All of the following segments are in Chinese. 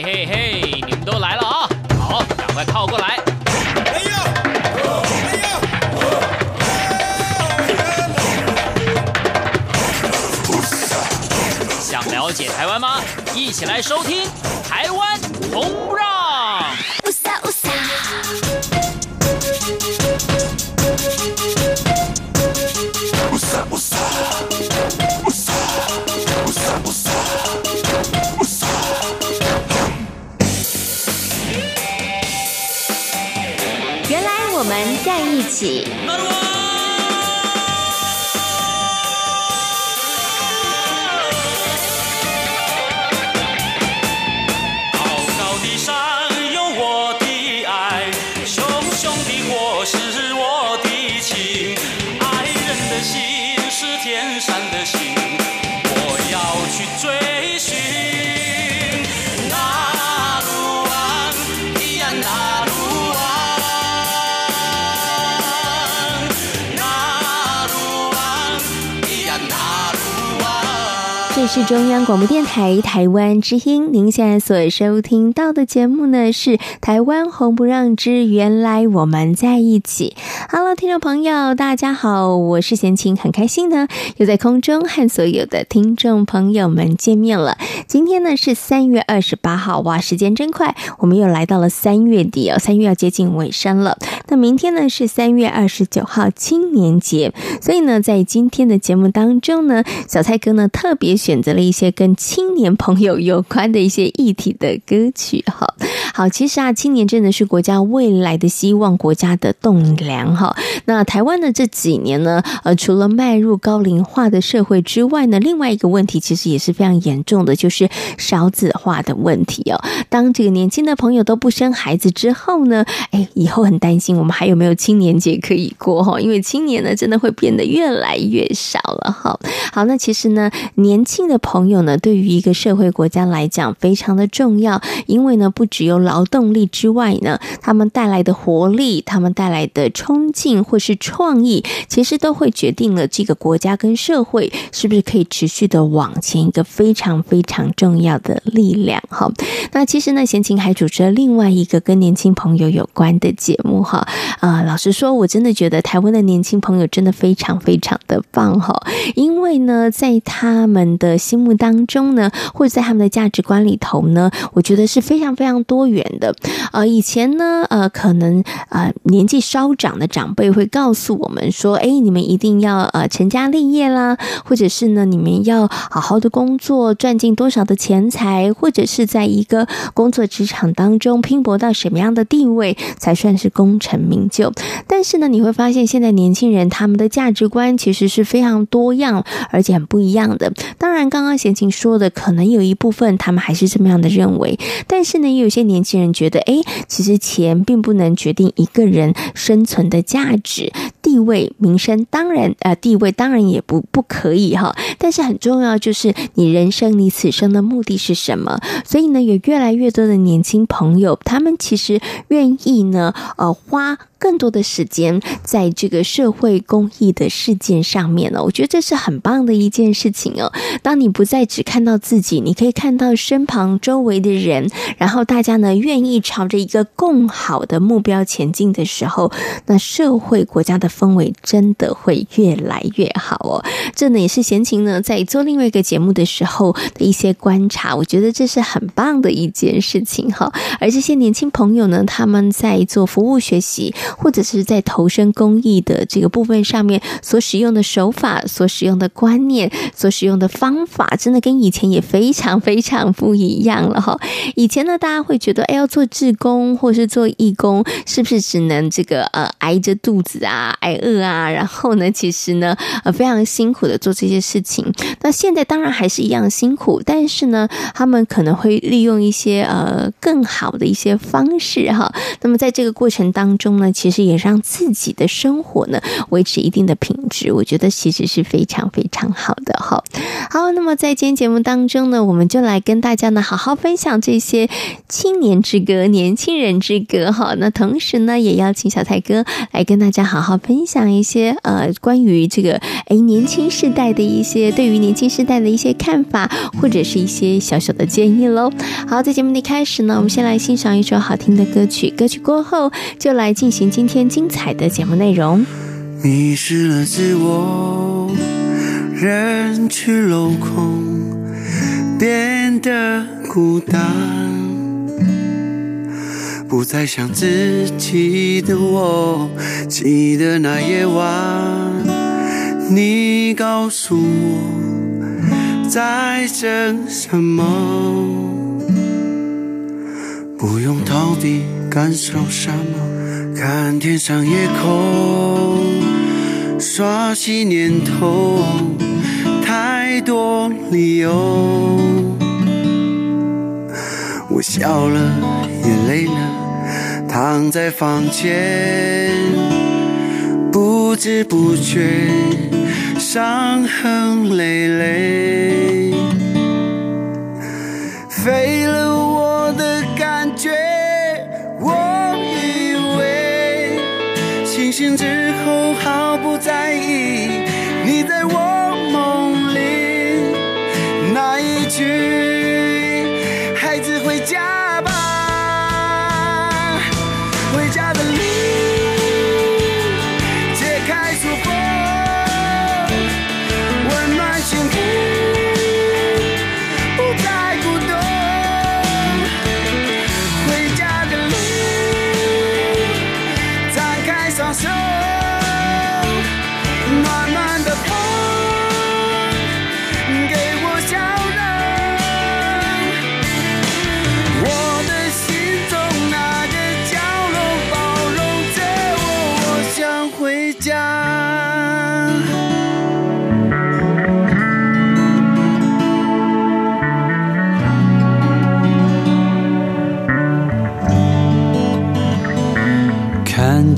嘿嘿嘿，你们都来了啊！好，赶快靠过来。哎呀！哎呀！想了解台湾吗？一起来收听《台湾红是中央广播电台台湾之音，您现在所收听到的节目呢是《台湾红不让之原来我们在一起》。Hello，听众朋友，大家好，我是贤琴，很开心呢，又在空中和所有的听众朋友们见面了。今天呢是三月二十八号，哇，时间真快，我们又来到了三月底哦，三月要接近尾声了。那明天呢是三月二十九号青年节，所以呢，在今天的节目当中呢，小蔡哥呢特别。选择了一些跟青年朋友有关的一些议题的歌曲，哈，好，其实啊，青年真的是国家未来的希望，国家的栋梁，哈。那台湾的这几年呢，呃，除了迈入高龄化的社会之外呢，另外一个问题其实也是非常严重的，就是少子化的问题哦。当这个年轻的朋友都不生孩子之后呢，哎，以后很担心我们还有没有青年节可以过哈？因为青年呢，真的会变得越来越少了，哈。好，那其实呢，年轻。的朋友呢，对于一个社会国家来讲非常的重要，因为呢，不只有劳动力之外呢，他们带来的活力，他们带来的冲劲或是创意，其实都会决定了这个国家跟社会是不是可以持续的往前，一个非常非常重要的力量哈。那其实呢，贤琴还主持了另外一个跟年轻朋友有关的节目哈。啊，老实说，我真的觉得台湾的年轻朋友真的非常非常的棒哈，因为呢，在他们的心目当中呢，或者在他们的价值观里头呢，我觉得是非常非常多元的。呃，以前呢，呃，可能呃年纪稍长的长辈会告诉我们说，哎，你们一定要呃成家立业啦，或者是呢，你们要好好的工作，赚进多少的钱财，或者是在一个工作职场当中拼搏到什么样的地位才算是功成名就。但是呢，你会发现现在年轻人他们的价值观其实是非常多样，而且很不一样的。当然。刚刚贤琴说的，可能有一部分他们还是这么样的认为，但是呢，也有些年轻人觉得，哎，其实钱并不能决定一个人生存的价值、地位、名声，当然，呃，地位当然也不不可以哈，但是很重要就是你人生你此生的目的是什么？所以呢，有越来越多的年轻朋友，他们其实愿意呢，呃，花。更多的时间在这个社会公益的事件上面呢，我觉得这是很棒的一件事情哦。当你不再只看到自己，你可以看到身旁周围的人，然后大家呢愿意朝着一个更好的目标前进的时候，那社会国家的氛围真的会越来越好哦。这呢也是贤琴呢在做另外一个节目的时候的一些观察，我觉得这是很棒的一件事情哈。而这些年轻朋友呢，他们在做服务学习。或者是在投身公益的这个部分上面所使用的手法、所使用的观念、所使用的方法，真的跟以前也非常非常不一样了哈。以前呢，大家会觉得，哎，要做志工或是做义工，是不是只能这个呃挨着肚子啊、挨饿啊？然后呢，其实呢，呃，非常辛苦的做这些事情。那现在当然还是一样辛苦，但是呢，他们可能会利用一些呃更好的一些方式哈。那么在这个过程当中呢，其实也让自己的生活呢维持一定的品质，我觉得其实是非常非常好的哈。好，那么在今天节目当中呢，我们就来跟大家呢好好分享这些青年之歌、年轻人之歌哈。那同时呢，也邀请小蔡哥来跟大家好好分分享一些呃关于这个哎年轻世代的一些对于年轻世代的一些看法，或者是一些小小的建议喽。好，在节目的开始呢，我们先来欣赏一首好听的歌曲，歌曲过后就来进行今天精彩的节目内容。迷失了自我，人去楼空，变得孤单。不再想自己的我，记得那夜晚，你告诉我在等什么，不用逃避感受什么，看天上夜空，刷新念头，太多理由，我笑了。也累了，躺在房间，不知不觉，伤痕累累，废了我的感觉。我以为清醒之后毫不在意，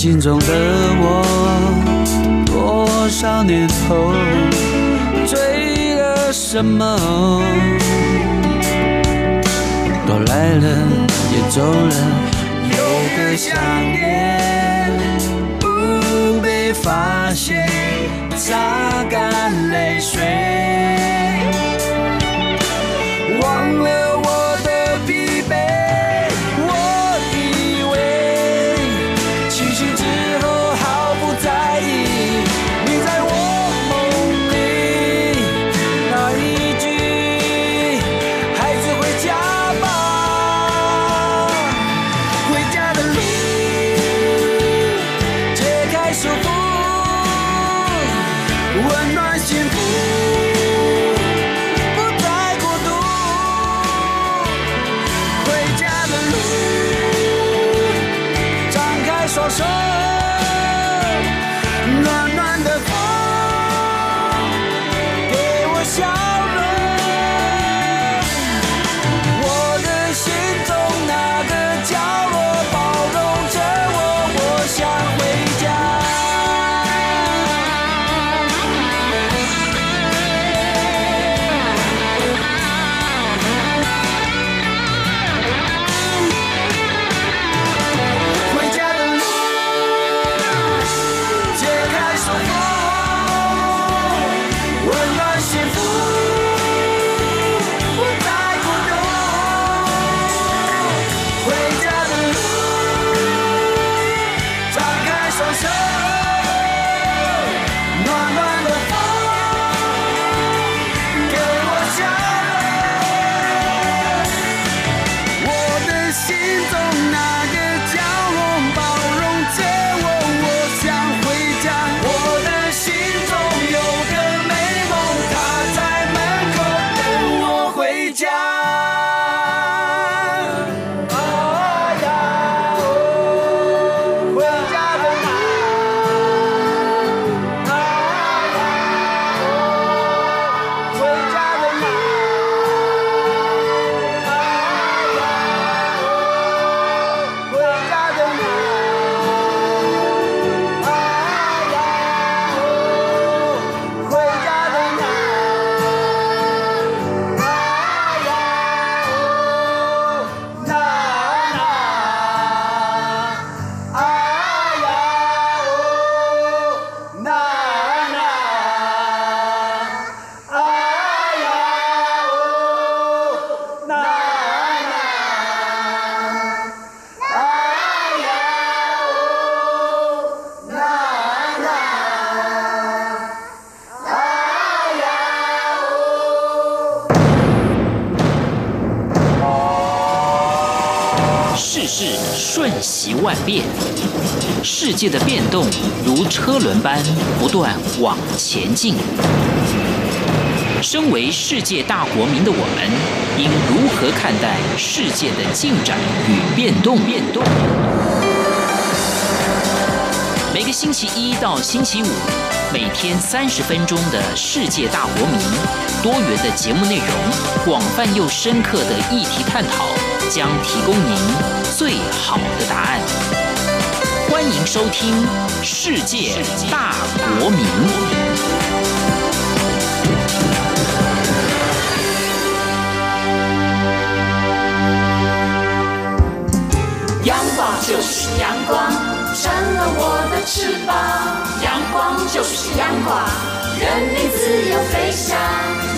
镜中的我，多少年后醉了什么？都来了，也走了，有个想念不被发现，擦干泪水，界的变动如车轮般不断往前进。身为世界大国民的我们，应如何看待世界的进展与变动？变动。每个星期一到星期五，每天三十分钟的世界大国民，多元的节目内容，广泛又深刻的议题探讨，将提供您最好的答案。欢迎收听《世界大国民》。阳光就是阳光，成了我的翅膀。阳光就是阳光，任你自由飞翔。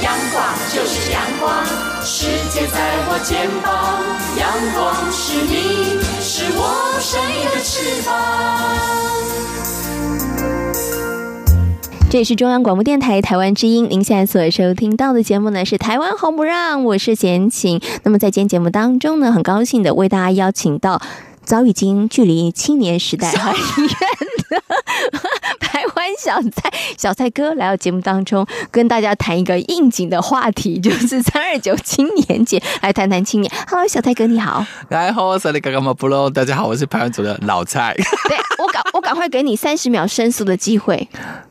阳光就是阳光，世界在我肩膀。阳光是你，是我生命的翅膀。这里是中央广播电台台湾之音，您现在所收听到的节目呢是《台湾红不让》，我是贤琴。那么在今天节目当中呢，很高兴的为大家邀请到。早已经距离青年时代很远的台湾小蔡小蔡哥来到节目当中，跟大家谈一个应景的话题，就是 三二九青年节，来谈谈青年。Hello，小蔡哥你好。来，好，我是你刚刚嘛不喽？大家好，我是排湾组的老蔡。对，我赶我赶快给你三十秒申诉的机会。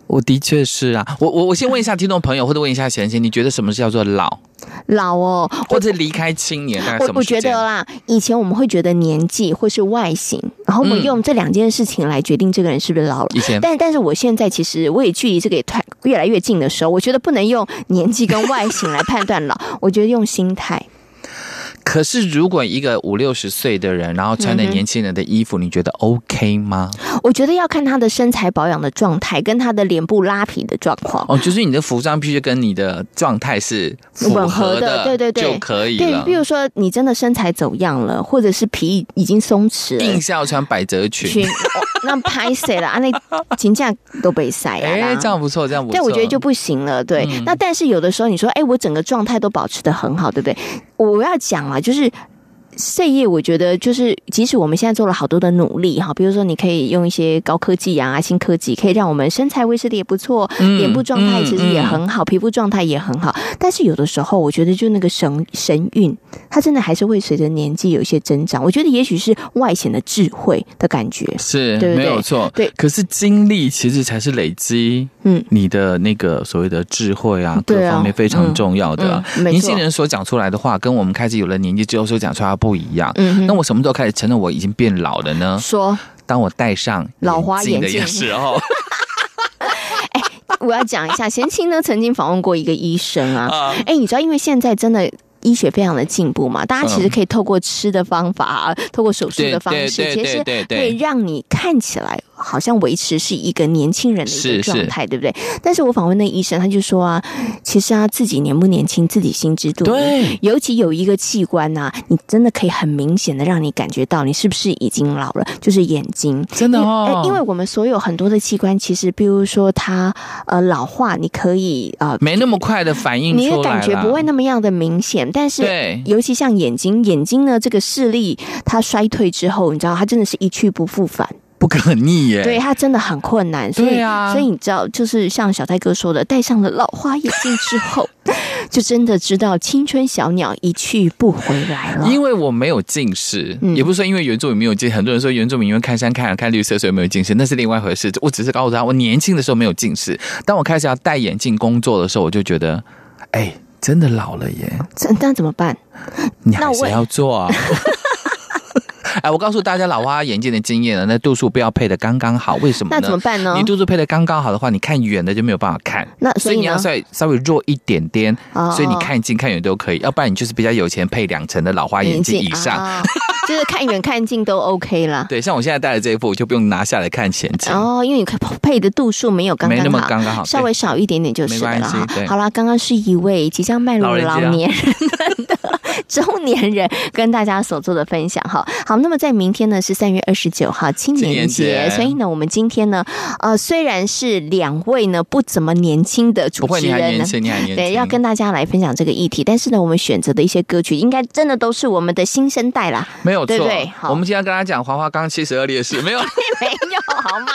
我的确是啊，我我我先问一下听众朋友，或者问一下贤贤，你觉得什么是叫做老？老哦，或者离开青年，大概？我我觉得啦，以前我们会觉得年纪或是外形，然后我们用这两件事情来决定这个人是不是老了。以前，但但是我现在其实我也距离这个也太越来越近的时候，我觉得不能用年纪跟外形来判断老，我觉得用心态。可是，如果一个五六十岁的人，然后穿的年轻人的衣服，嗯、你觉得 OK 吗？我觉得要看他的身材保养的状态，跟他的脸部拉皮的状况。哦，就是你的服装必须跟你的状态是吻合的，对对对，就可以了。对，比如说你真的身材走样了，或者是皮已经松弛了，硬是要穿百褶裙，裙哦、那拍谁了啊？那请假都被塞了。哎，这样不错，这样不错。但我觉得就不行了。对，嗯、那但是有的时候你说，哎，我整个状态都保持的很好，对不对？我要讲啊，就是。事业，我觉得就是，即使我们现在做了好多的努力哈，比如说你可以用一些高科技啊、新科技，可以让我们身材维持的也不错，脸、嗯、部状态其实也很好，皮肤状态也很好。但是有的时候，我觉得就那个神神韵，它真的还是会随着年纪有一些增长。我觉得也许是外显的智慧的感觉，是，对对没有错。对，可是经历其实才是累积，嗯，你的那个所谓的智慧啊，各方面非常重要的。啊嗯嗯、年轻人所讲出来的话，跟我们开始有了年纪之后所讲出来的不一样。嗯，那我什么时候开始承认我已经变老了呢？说，当我戴上老花眼镜的时候。哎，我要讲一下，贤青呢曾经访问过一个医生啊。哎，你知道，因为现在真的。医学非常的进步嘛，大家其实可以透过吃的方法，嗯、透过手术的方式，其实可以让你看起来好像维持是一个年轻人的一个状态，对不对？但是我访问那医生，他就说啊，其实啊，自己年不年轻，自己心知肚明。对，尤其有一个器官啊，你真的可以很明显的让你感觉到你是不是已经老了，就是眼睛。真的哦，因为我们所有很多的器官，其实比如说它呃老化，你可以呃没那么快的反应，你的感觉不会那么样的明显。但是，尤其像眼睛，眼睛呢，这个视力它衰退之后，你知道，它真的是一去不复返，不可逆耶。对，它真的很困难。所以啊，所以你知道，就是像小泰哥说的，戴上了老花眼镜之后，就真的知道青春小鸟一去不回来了。因为我没有近视，嗯、也不是说因为原住民没有近视，很多人说原住民因为看山看海看绿色所以没有近视，那是另外一回事。我只是告诉他，我年轻的时候没有近视，当我开始要戴眼镜工作的时候，我就觉得，哎。真的老了耶！这那怎么办？你还是要做啊！哎，我告诉大家，老花眼镜的经验呢，那度数不要配的刚刚好。为什么呢？那怎么办呢？你度数配的刚刚好的话，你看远的就没有办法看。那所以，你要稍微稍微弱一点点，哦、所以你看近看远都可以。要不然你就是比较有钱，配两层的老花眼镜以上。哦就是看远看近都 OK 了。对，像我现在戴的这一副，我就不用拿下来看前景。哦，因为你配的度数没有刚刚好，没那么刚刚好，稍微少一点点就是了。没关系。对，好啦，刚刚是一位即将迈入老年人的 中年人跟大家所做的分享哈。好，那么在明天呢是三月二十九号青年节，所以呢我们今天呢呃虽然是两位呢不怎么年轻的主持人，对，要跟大家来分享这个议题，但是呢我们选择的一些歌曲应该真的都是我们的新生代啦。没有。错。对对，我们今天跟他讲黄花岗七十二烈士，没有，没有好吗？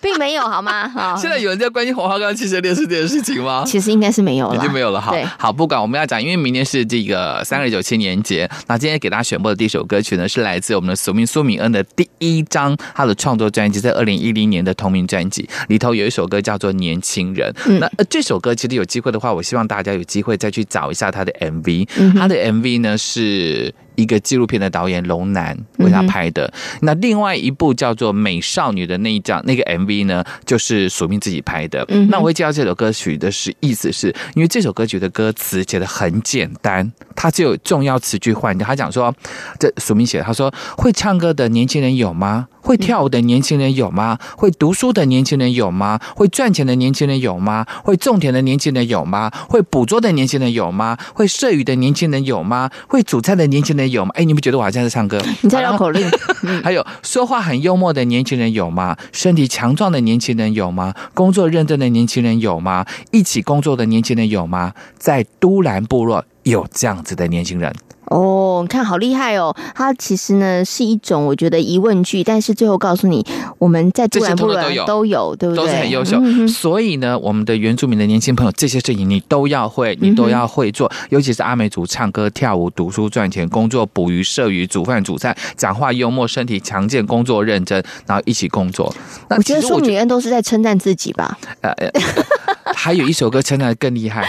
并没有好吗？好，现在有人在关心黄花岗七十二烈士这件事情吗？其实应该是没有了，已经没有了。哈，好，不管我们要讲，因为明年是这个三二九青年节，那今天给大家选播的第一首歌曲呢，是来自我们的苏明苏敏恩的第一张他的创作专辑，在二零一零年的同名专辑里头有一首歌叫做《年轻人》。嗯、那这首歌其实有机会的话，我希望大家有机会再去找一下他的 MV。他的 MV 呢是。一个纪录片的导演龙南为他拍的，嗯、那另外一部叫做《美少女》的那一张那个 MV 呢，就是署名自己拍的。嗯、那我会介绍这首歌曲的是意思是因为这首歌曲的歌词写的很简单，它只有重要词句换掉。他讲说，这署名写的，他说会唱歌的年轻人有吗？会跳舞的年轻人有吗？会读书的年轻人有吗？会赚钱的年轻人有吗？会种田的年轻人有吗？会捕捉的年轻人有吗？会射鱼的年轻人有吗？会煮菜的年轻人有吗？哎，你们觉得我好像在唱歌？你在绕口令。还有说话很幽默的年轻人有吗？身体强壮的年轻人有吗？工作认真的年轻人有吗？一起工作的年轻人有吗？在都兰部落有这样子的年轻人。哦，你看好厉害哦！它其实呢是一种我觉得疑问句，但是最后告诉你我们在都兰部落都有，都有，对不对？都是很优秀。嗯、所以呢，我们的原住民的年轻朋友，这些事情你都要会，你都要会做。嗯、尤其是阿美族，唱歌、跳舞、读书、赚钱、工作、捕鱼、射鱼、煮饭、煮菜、讲话幽默、身体强健、工作认真，然后一起工作。那我觉得苏米恩都是在称赞自己吧？呃，还有一首歌称赞更厉害。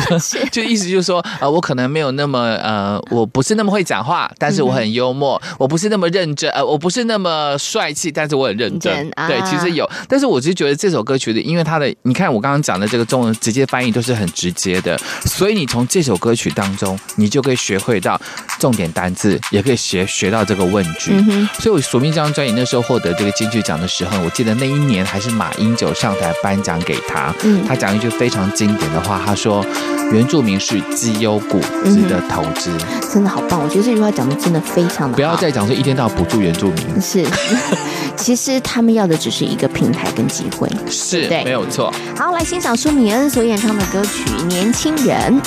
就 就意思就是说，呃，我可能没有那么呃，我不是那么会讲话，但是我很幽默；我不是那么认真，呃，我不是那么帅气，但是我很认真。对，其实有，但是我只是觉得这首歌曲的，因为它的，你看我刚刚讲的这个中文直接翻译都是很直接的，所以你从这首歌曲当中，你就可以学会到重点单字，也可以学学到这个问句。嗯、所以我署名这张专辑那时候获得这个金曲奖的时候，我记得那一年还是马英九上台颁奖给他，嗯，他讲一句非常经典的话，他说。原住民是绩优股，值得投资，嗯，真的好棒！我觉得这句话讲的真的非常。不要再讲说一天到晚补助原住民，是，其实他们要的只是一个平台跟机会，是，对，没有错。好，来欣赏舒米恩所演唱的歌曲《年轻人》。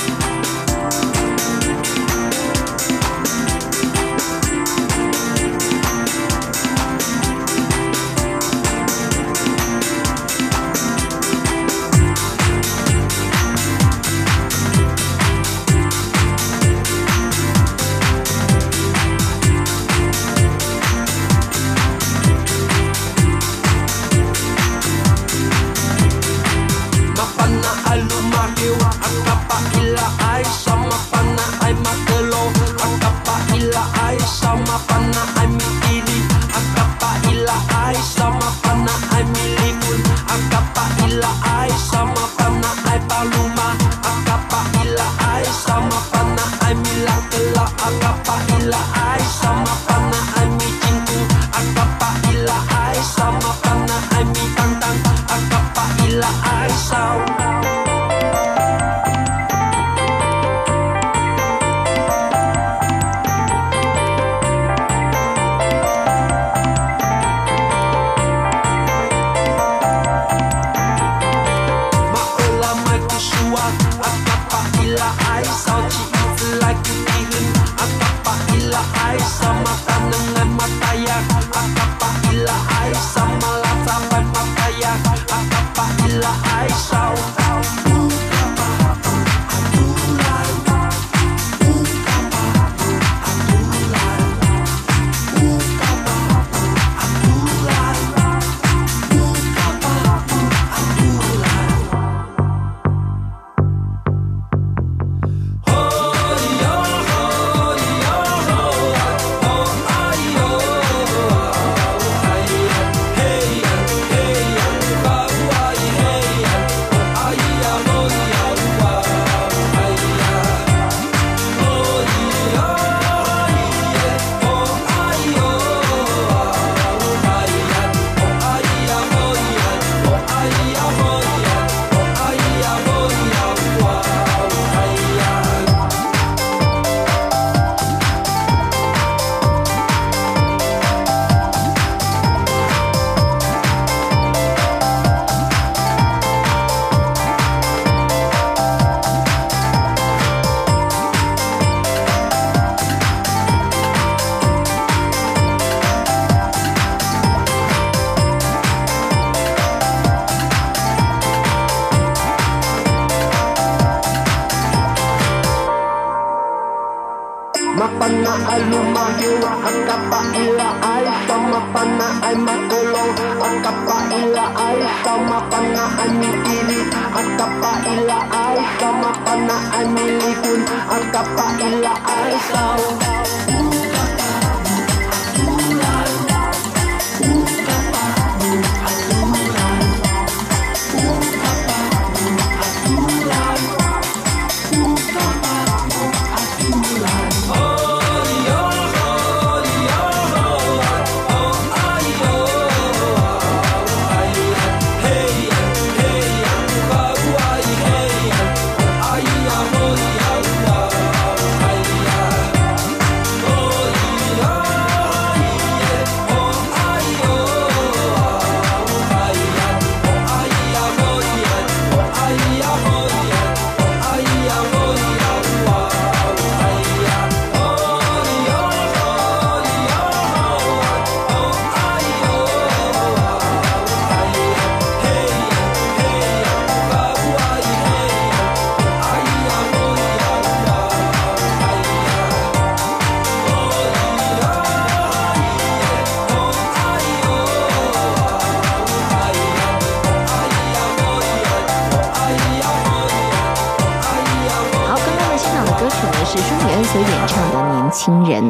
lang ang kapaila ay sama panaan ni Pili Ang kapaila ay sama panaan ni Likun Ang kapaila ay sama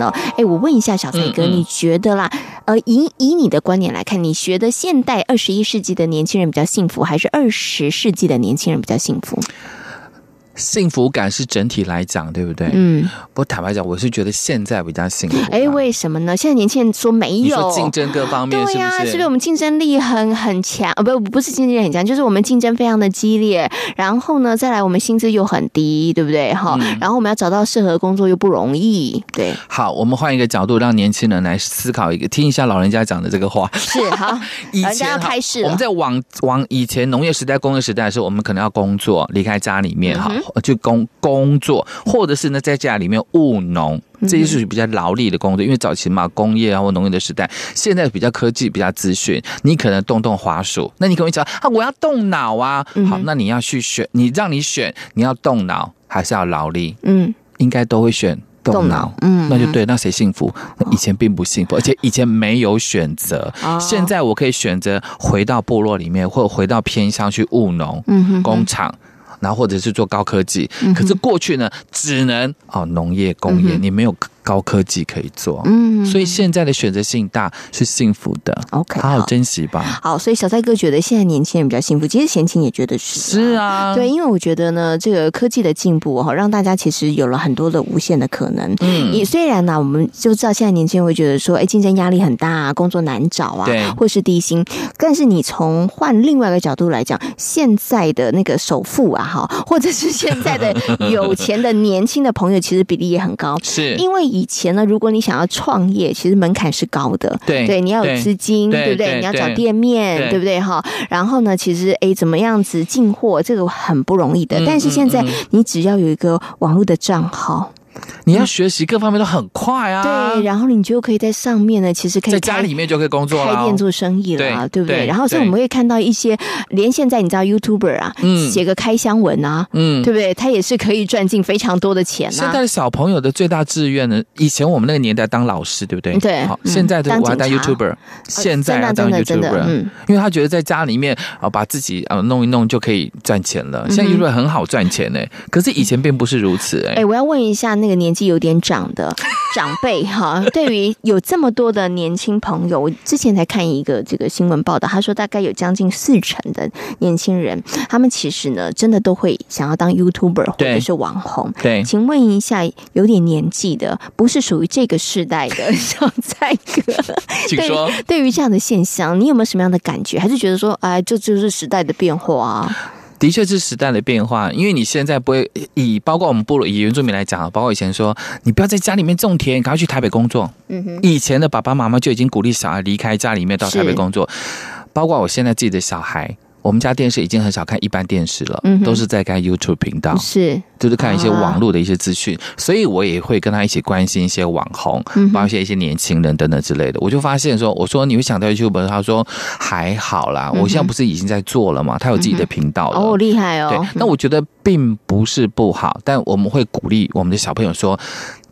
哦，哎，我问一下小蔡哥，嗯嗯，你觉得啦？呃，以以你的观点来看，你觉得现代二十一世纪的年轻人比较幸福，还是二十世纪的年轻人比较幸福？幸福感是整体来讲，对不对？嗯，不过坦白讲，我是觉得现在比较幸福。哎，为什么呢？现在年轻人说没有，竞争各方面，对呀、啊，是不是我们竞争力很很强？呃，不，不是竞争力很强，就是我们竞争非常的激烈。然后呢，再来我们薪资又很低，对不对？哈、嗯，然后我们要找到适合工作又不容易。对，好，我们换一个角度，让年轻人来思考一个，听一下老人家讲的这个话。是好，以前要开始，我们在往往以前农业时代、工业时代的时候，我们可能要工作，离开家里面，哈、嗯，就工。工作，或者是呢，在家里面务农，这些是比较劳力的工作。因为早期嘛，工业啊或农业的时代，现在比较科技，比较资讯，你可能动动滑鼠，那你可能讲啊，我要动脑啊。好，那你要去选，你让你选，你要动脑还是要劳力？嗯，应该都会选动脑。嗯，那就对。那谁幸福？以前并不幸福，而且以前没有选择。现在我可以选择回到部落里面，或者回到偏乡去务农，嗯，工厂。然后或者是做高科技，可是过去呢，只能哦农业工业，你没有。高科技可以做，嗯，所以现在的选择性大是幸福的，OK，好好。珍惜吧。好，所以小蔡哥觉得现在年轻人比较幸福，其实贤青也觉得是，是啊，对，因为我觉得呢，这个科技的进步哈，让大家其实有了很多的无限的可能。嗯，也虽然呢，我们就知道现在年轻人会觉得说，哎，竞争压力很大啊，工作难找啊，对，或是低薪。但是你从换另外一个角度来讲，现在的那个首富啊，哈，或者是现在的有钱的年轻的朋友，其实比例也很高，是。因为以前呢，如果你想要创业，其实门槛是高的，对对，你要有资金，对，对不对，对？你要找店面，对，对不对？哈，然后呢，其实哎，怎么样子进货，这个很不容易的。嗯、但是现在，你只要有一个网络的账号。你要学习各方面都很快啊，对，然后你就可以在上面呢，其实可以在家里面就可以工作了，开店做生意了，对，对不对，对？然后所以我们会看到一些，连现在你知道 YouTuber 啊，嗯，写个开箱文啊，嗯，对不对？他也是可以赚进非常多的钱啊。现在的小朋友的最大志愿呢，以前我们那个年代当老师，对不对？对。好，现在的我要当 YouTuber，现在要当 YouTuber，嗯，因为他觉得在家里面啊，把自己啊弄一弄就可以赚钱了。现在 YouTuber 很好赚钱呢，可是以前并不是如此哎。哎，我要问一下那个年纪有点。长的 长辈哈，对于有这么多的年轻朋友，我之前才看一个这个新闻报道，他说大概有将近四成的年轻人，他们其实呢，真的都会想要当 YouTuber 或者是网红。对，请问一下，有点年纪的，不是属于这个世代的 小蔡哥。对，对于这样的现象，你有没有什么样的感觉？还是觉得说，哎，这就是时代的变化啊？的确是时代的变化，因为你现在不会以包括我们部落以原住民来讲，包括以前说你不要在家里面种田，赶快去台北工作。嗯哼，以前的爸爸妈妈就已经鼓励小孩离开家里面到台北工作，包括我现在自己的小孩。我们家电视已经很少看一般电视了，嗯、都是在看 YouTube 频道，是就是看一些网络的一些资讯，啊，所以我也会跟他一起关心一些网红，嗯、包括一些一些年轻人等等之类的。我就发现说，我说你会想到 YouTube，他说还好啦，嗯，我现在不是已经在做了嘛，他有自己的频道了，哦，厉害哦。对，那我觉得并不是不好，但我们会鼓励我们的小朋友说。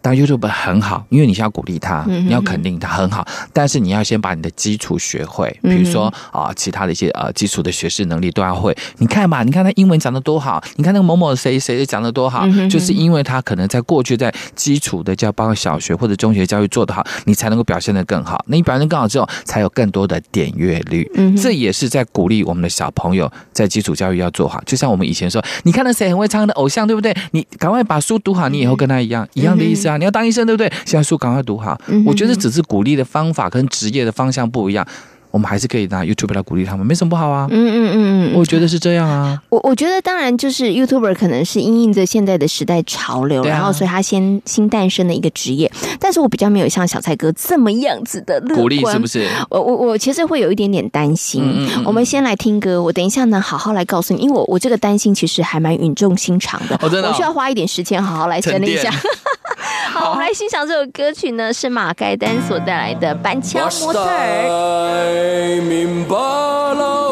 当 YouTube 很好，因为你需要鼓励他，你要肯定他很好，但是你要先把你的基础学会，比如说啊，其他的一些呃基础的学识能力都要会。你看吧，你看他英文讲的多好，你看那个某某谁谁讲的多好，就是因为他可能在过去在基础的教，包括小学或者中学教育做得好，你才能够表现得更好。那你表现得更好之后，才有更多的点阅率。这也是在鼓励我们的小朋友在基础教育要做好。就像我们以前说，你看到谁很会唱的偶像，对不对？你赶快把书读好，你以后跟他一样，一样的意思啊。你要当医生，对不对？现在书赶快读好。我觉得只是鼓励的方法跟职业的方向不一样。我们还是可以拿 YouTube 来鼓励他们，没什么不好啊。嗯嗯嗯嗯，我觉得是这样啊。我我觉得当然就是 YouTuber 可能是因应着现在的时代潮流，啊、然后所以他先新诞生的一个职业。但是我比较没有像小蔡哥这么样子的鼓励是不是？我我我其实会有一点点担心。嗯嗯嗯，我们先来听歌，我等一下呢好好来告诉你，因为我我这个担心其实还蛮语重心长的。哦真的哦、我需要花一点时间好好来整理一下。好，我们来欣赏这首歌曲呢，是马盖丹所带来的《板桥模特儿》。Mình.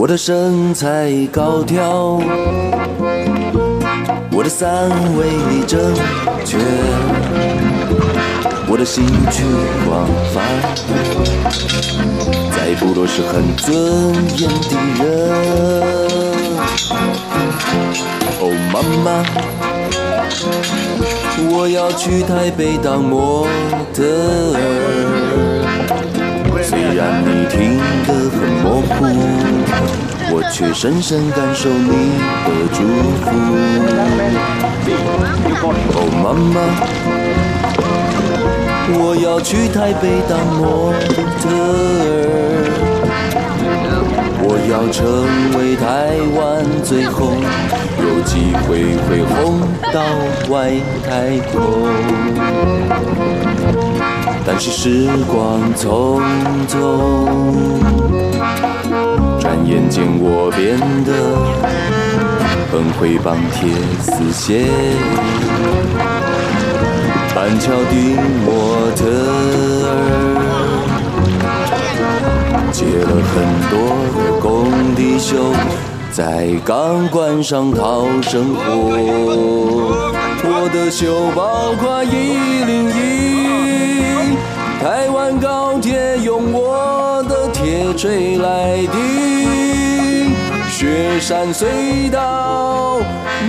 我的身材高挑，我的三围正确，我的兴趣广泛，在部落是很尊严的人。哦，妈妈，我要去台北当模特，然你听得很模糊。我却深深感受你的祝福。哦，妈妈，我要去台北当模特儿，我要成为台湾最红，有机会会红到外太空。但是时光匆匆。转眼间我变得很会绑铁丝线，板桥的模特儿接了很多的工地秀，在钢管上讨生活。我的秀包括一零一，台湾高铁用我的铁锤来钉。雪山隧道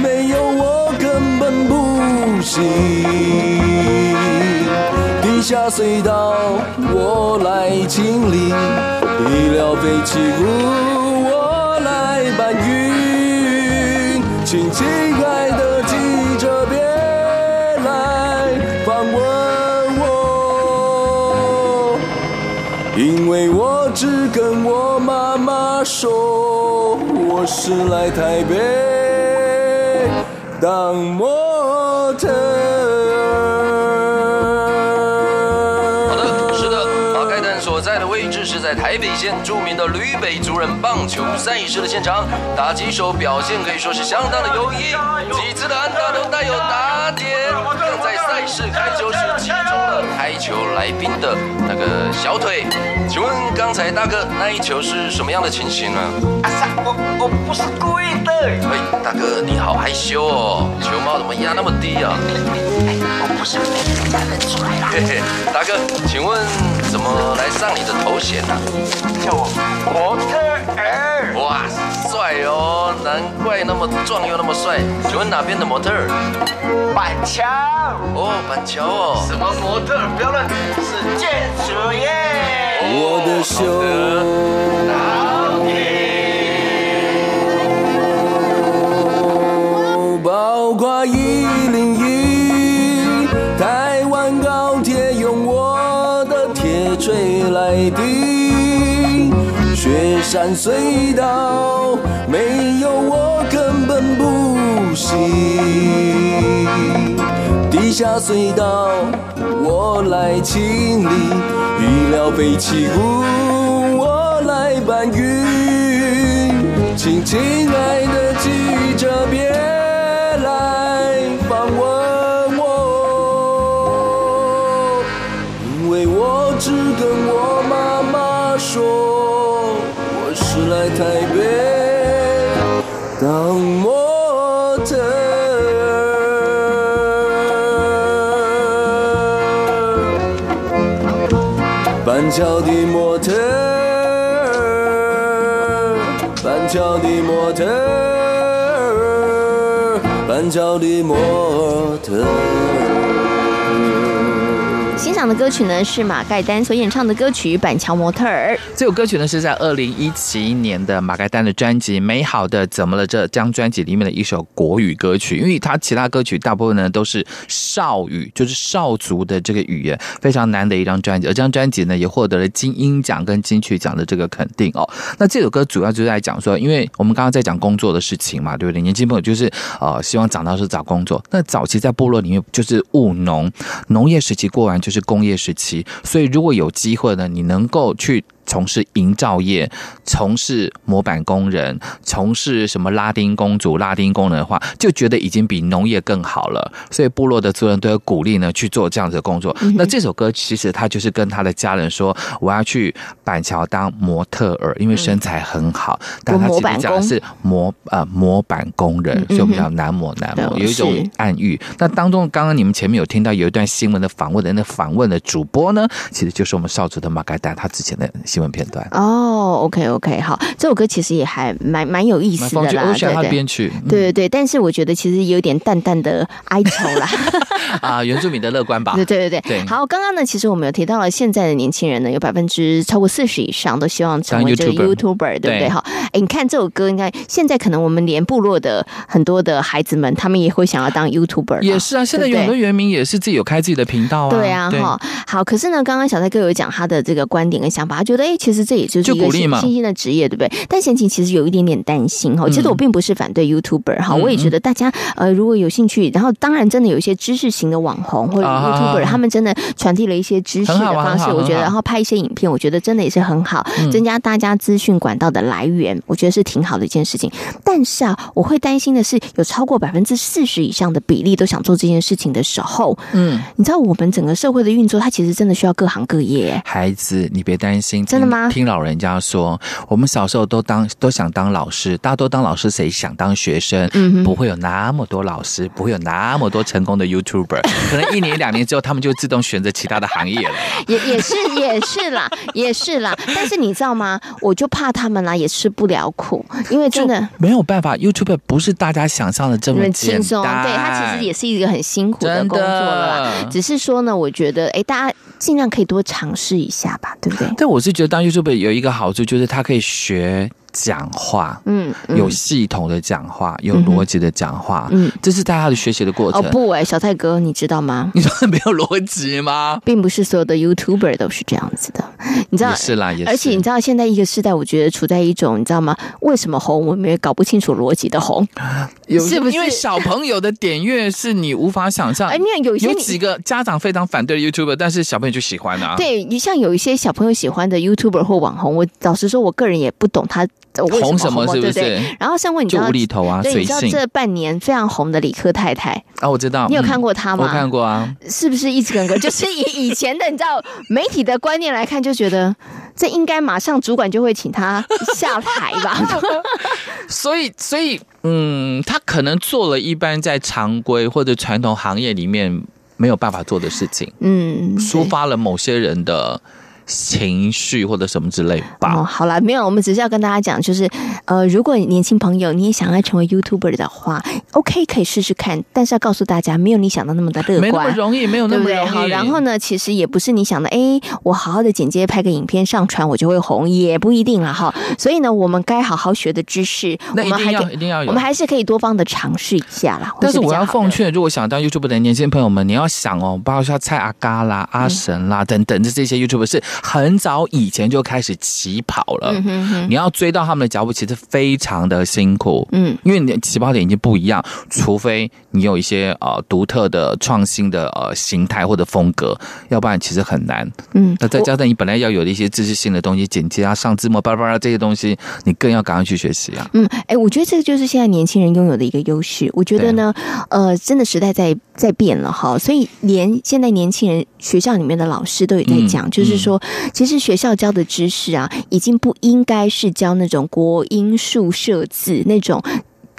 没有我根本不行，地下隧道我来清理，医疗废弃物我来搬运，请亲爱的记者别来。因为我只跟我妈妈说。我是来台北当模特好的，是的，马盖丹所在的位置是在台北县著名的吕北族人棒球赛事的现场，打击手表现可以说是相当的优异，几次的安打都带有打点，更在赛事开球时击中了开球来宾的那个小腿。请问刚才大哥那一球是什么样的情形呢？阿萨，我我不是故意的。喂，大哥你好害羞哦，球帽怎么压那么低啊？哎，我不是被人家认出来了。嘿嘿，大哥，请问怎么来上你的头衔呢？叫我模特儿。哇，帅哦，难怪那么壮又那么帅。请问哪边的模特儿？板桥。哦，板桥哦。什么模特儿？不要乱，是建筑耶。我的秀山隧道没有我根本不行，地下隧道我来清理，医疗。废弃物，我来搬运。请亲爱的记者别桥的模特儿，板桥的模特儿，板桥的模特儿。欣赏的歌曲呢是马盖丹所演唱的歌曲《板桥模特儿》。这首歌曲呢是在二零一七年的马盖丹的专辑《美好的怎么了》这张专辑里面的一首国语歌曲。因为他其他歌曲大部分呢都是少语，就是少族的这个语言，非常难的一张专辑。而这张专辑呢也获得了金音奖跟金曲奖的这个肯定哦。那这首歌主要就是在讲说，因为我们刚刚在讲工作的事情嘛，对不对？年轻朋友就是呃希望长大是找工作。那早期在部落里面就是务农，农业时期过完就是工业时期，所以如果有机会呢，你能够去。从事营造业，从事模板工人，从事什么拉丁公主、拉丁工人的话，就觉得已经比农业更好了。所以部落的族人都有鼓励呢去做这样子的工作。嗯、那这首歌其实他就是跟他的家人说：“我要去板桥当模特儿，因为身材很好。嗯”但他其实讲的是模呃模板工人，所以我们叫男模男模，有一种暗喻。那当中刚刚你们前面有听到有一段新闻的访问的那访问的主播呢，其实就是我们少主的马盖丹他之前的新。片段。哦，OK OK，好，这首歌其实也还蛮蛮有意思的啦，对对。对，但是我觉得其实有点淡淡的哀愁啦，啊，原住民的乐观吧，对对对对，好，刚刚呢，其实我们有提到了现在的年轻人呢，有百分之超过四十以上都希望成为这个 YouTuber，对不对？哈，哎，你看这首歌，应该现在可能我们连部落的很多的孩子们，他们也会想要当 YouTuber，也是啊，现在有很多原民也是自己有开自己的频道啊，对啊，哈，好，可是呢，刚刚小蔡哥有讲他的这个观点跟想法，他觉得哎。其实这也就是一个新兴的职业，对不对？但贤琴其实有一点点担心哈。其实我并不是反对 YouTuber 哈，我也觉得大家呃如果有兴趣，然后当然真的有一些知识型的网红或者 YouTuber，他们真的传递了一些知识的方式，我觉得，然后拍一些影片，我觉得真的也是很好，增加大家资讯管道的来源，我觉得是挺好的一件事情。但是啊，我会担心的是，有超过百分之四十以上的比例都想做这件事情的时候，嗯，你知道我们整个社会的运作，它其实真的需要各行各业。孩子，你别担心，真的吗？听老人家说，我们小时候都当都想当老师，大家都当老师，谁想当学生？嗯，不会有那么多老师，不会有那么多成功的 YouTuber，可能一年两年之后，他们就自动选择其他的行业了。也也是也是啦，也是啦。但是你知道吗？我就怕他们啦，也吃不了苦，因为真的没有办法。YouTuber 不是大家想象的这么轻松，对，他其实也是一个很辛苦的工作了。只是说呢，我觉得，哎，大家尽量可以多尝试一下吧，对不对？对，我是觉得当 YouTube 有一个好处，就是它可以学。讲话，嗯，有系统的讲话，有逻辑的讲话，嗯，这是大家的学习的过程。哦不，哎，小蔡哥，你知道吗？你说没有逻辑吗？并不是所有的 YouTuber 都是这样子的，你知道？也是啦，也是。而且你知道，现在一个时代，我觉得处在一种，你知道吗？为什么红？我们也搞不清楚逻辑的红，是不是？因为小朋友的点阅是你无法想象。哎，你看有些有几个家长非常反对 YouTuber，但是小朋友就喜欢啊。对，你像有一些小朋友喜欢的 YouTuber 或网红，我老实说，我个人也不懂他。红什么是不是？对对，然后像问你知道，无厘头啊，对，你知道这半年非常红的理科太太啊，我知道，你有看过她吗？我看过啊，是不是一直跟个？就是以以前的你知道媒体的观念来看，就觉得这应该马上主管就会请他下台吧。所以，所以，嗯，他可能做了一般在常规或者传统行业里面没有办法做的事情，嗯，抒发了某些人的。情绪或者什么之类吧。哦，好了，没有，我们只是要跟大家讲，就是呃，如果年轻朋友你也想要成为 YouTuber 的话，OK，可以试试看，但是要告诉大家，没有你想的那么的乐观，没那么容易，没有那么容易。对对？好，然后呢，其实也不是你想的，哎，我好好的剪接，拍个影片上传，我就会红，也不一定了哈。所以呢，我们该好好学的知识，那我们还一定要有，我们还是可以多方的尝试一下啦。但是我要奉劝，如果想当 YouTuber 的年轻朋友们，你要想哦，包括像蔡阿嘎啦、阿神啦、嗯、等等的这些 YouTuber 是很早以前就开始起跑了。嗯哼哼，你要追到他们的脚步，其实非常的辛苦。嗯，因为你的起跑点已经不一样，除非你有一些呃独特的创新的呃形态或者风格，要不然其实很难。嗯，那再加上你本来要有的一些知识性的东西，剪接啊、上字幕、巴拉巴拉这些东西，你更要赶快去学习啊。嗯，哎，我觉得这个就是现在年轻人拥有的一个优势。我觉得呢，呃，真的时代在在变了哈，所以连现在年轻人学校里面的老师都有在讲，嗯、就是说，其实学校教的知识啊，已经不应该是教那种国音数设置那种。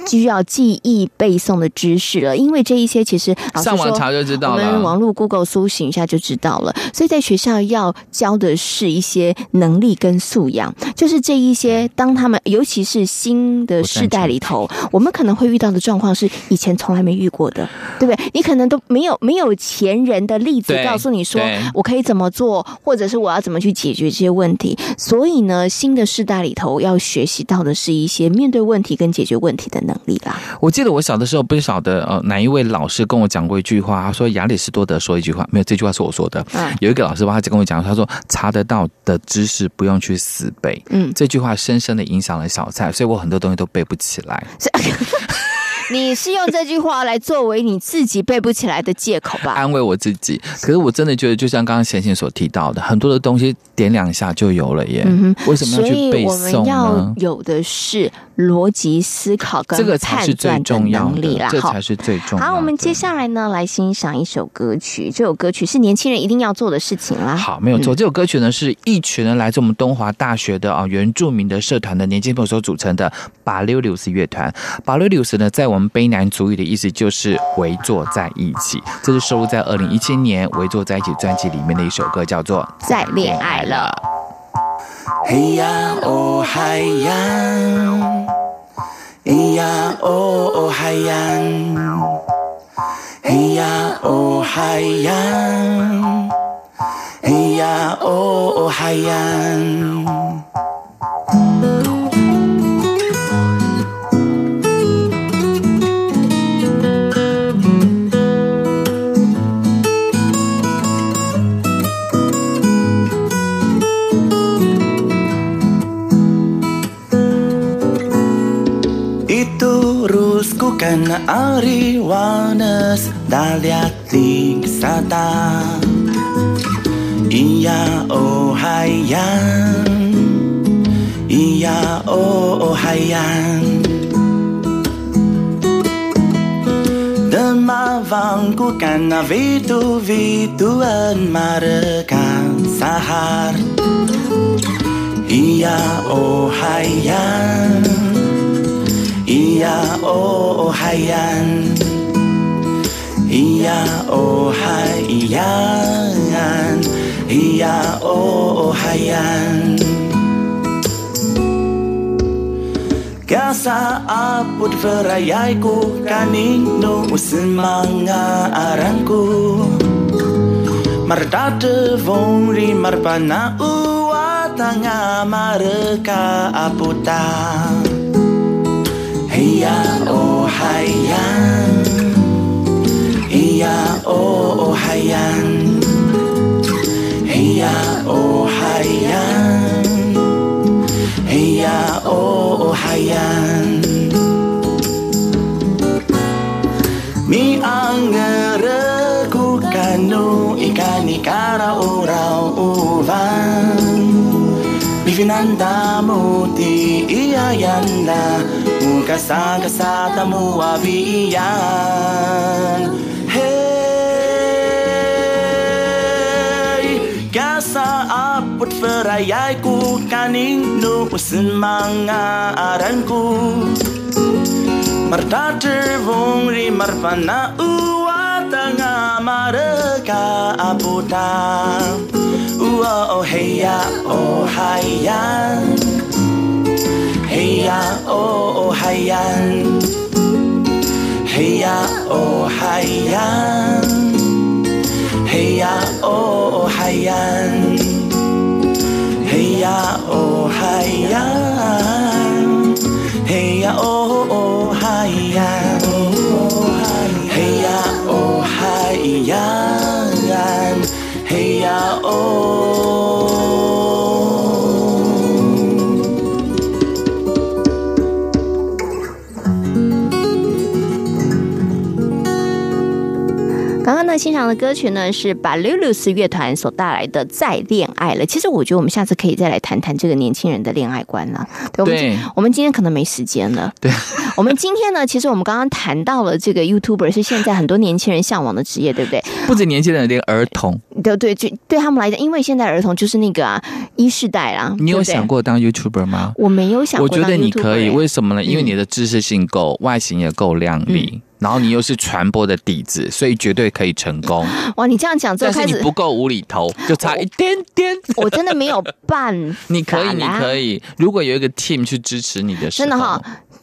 需要记忆背诵的知识了，因为这一些其实上网查就知道了，我们网络 Google 搜寻一下就知道了。所以在学校要教的是一些能力跟素养，就是这一些当他们尤其是新的世代里头，我们可能会遇到的状况是以前从来没遇过的，对不对？你可能都没有没有前人的例子告诉你说我可以怎么做，或者是我要怎么去解决这些问题。所以呢，新的世代里头要学习到的是一些面对问题跟解决问题的能力。能力啦！我记得我小的时候不晓得呃哪一位老师跟我讲过一句话，他说亚里士多德说一句话，没有，这句话是我说的。嗯，有一个老师吧，他就跟我讲，他说查得到的知识不用去死背。嗯，这句话深深的影响了小蔡，所以我很多东西都背不起来。你是用这句话来作为你自己背不起来的借口吧？安慰我自己。可是我真的觉得，就像刚刚贤贤所提到的，很多的东西点两下就有了耶。嗯哼，为什么要去背诵呢？所以我们要有的是逻辑思考跟判断的能力啦。这才是最重要的。好，我们接下来呢，来欣赏一首歌曲。这首歌曲是年轻人一定要做的事情啦。好，没有错。嗯、这首歌曲呢，是一群人来自我们东华大学的啊原住民的社团的年轻朋友所组成的巴溜溜斯乐团。巴溜溜斯呢，在我们卑南族语的意思就是围坐在一起。这是收录在二零一七年《围坐在一起》专辑里面的一首歌，叫做《再恋爱了》。嘿呀哦嗨呀，咿呀哦哦嗨呀，嘿呀哦嗨呀，嘿呀哦哦嗨呀。Sen ari wannes daliatik sata Iya oh, o hayan Iya oh, oh, o hayan Dema Demavangku karena vitu-vituan mereka sahar. Iya o hayan Iya oh hayan. Iya oh hayan. Iya oh hayan. Kasa aput verayaiku kanino usimanga aranku. Mardate vongri marpana uatanga mareka aputa Iya oh hayan. Iya oh hayan. Iya oh hayan. Iya oh hayan. Mi angere ku kanu ikan ikara urau uvan. Bivinanda muti iya yanda Kasang-kasata mo abiyan Hey Kasa apot perayay ku Kaning no mga aranku Martater vong rimar pana Uwata nga mareka aputa. Uwa oh heya oh hayan 嘿呀哦，海洋！嘿呀哦，海洋！嘿呀哦，海洋！嘿呀哦，海洋！嘿呀哦，海洋！嘿呀哦，海洋！嘿呀哦。か呢欣赏的歌曲呢是 Balulus 乐团所带来的《再恋爱了》。其实我觉得我们下次可以再来谈谈这个年轻人的恋爱观了。对，我们今我们今天可能没时间了。对，我们今天呢，其实我们刚刚谈到了这个 YouTuber 是现在很多年轻人向往的职业，对不对？不止年轻人，连儿童。对对，就对他们来讲，因为现在儿童就是那个啊，一世代啦。你有想过当 YouTuber 吗？我没有想过。我觉得你可以，为什么呢？因为你的知识性够，外形也够靓丽。嗯然后你又是传播的底子，所以绝对可以成功。哇，你这样讲，但是你不够无厘头，就差一点点。我真的没有办法。你可以，你可以。如果有一个 team 去支持你的时候，真的哈。